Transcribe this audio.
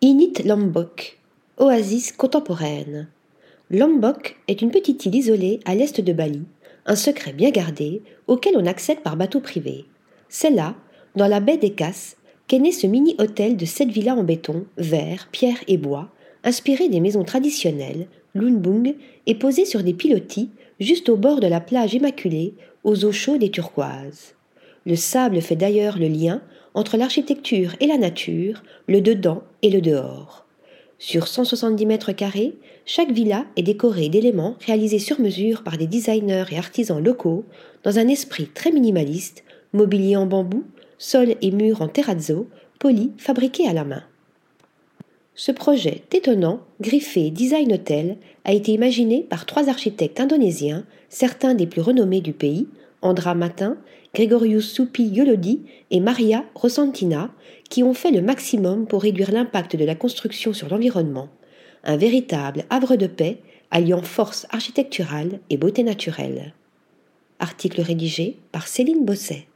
Init Lombok, oasis contemporaine. Lombok est une petite île isolée à l'est de Bali, un secret bien gardé auquel on accède par bateau privé. C'est là, dans la baie des Casses, qu'est né ce mini-hôtel de sept villas en béton, verre, pierre et bois, inspiré des maisons traditionnelles, Lunbung, et posé sur des pilotis juste au bord de la plage immaculée, aux eaux chaudes et turquoises. Le sable fait d'ailleurs le lien entre l'architecture et la nature, le dedans et le dehors. Sur 170 mètres carrés, chaque villa est décorée d'éléments réalisés sur mesure par des designers et artisans locaux dans un esprit très minimaliste, mobilier en bambou, sol et murs en terrazzo, polis, fabriqués à la main. Ce projet étonnant, griffé design hotel a été imaginé par trois architectes indonésiens, certains des plus renommés du pays, Andra Matin, Gregorius Supi Yolodi et Maria Rosantina, qui ont fait le maximum pour réduire l'impact de la construction sur l'environnement. Un véritable havre de paix alliant force architecturale et beauté naturelle. Article rédigé par Céline Bosset.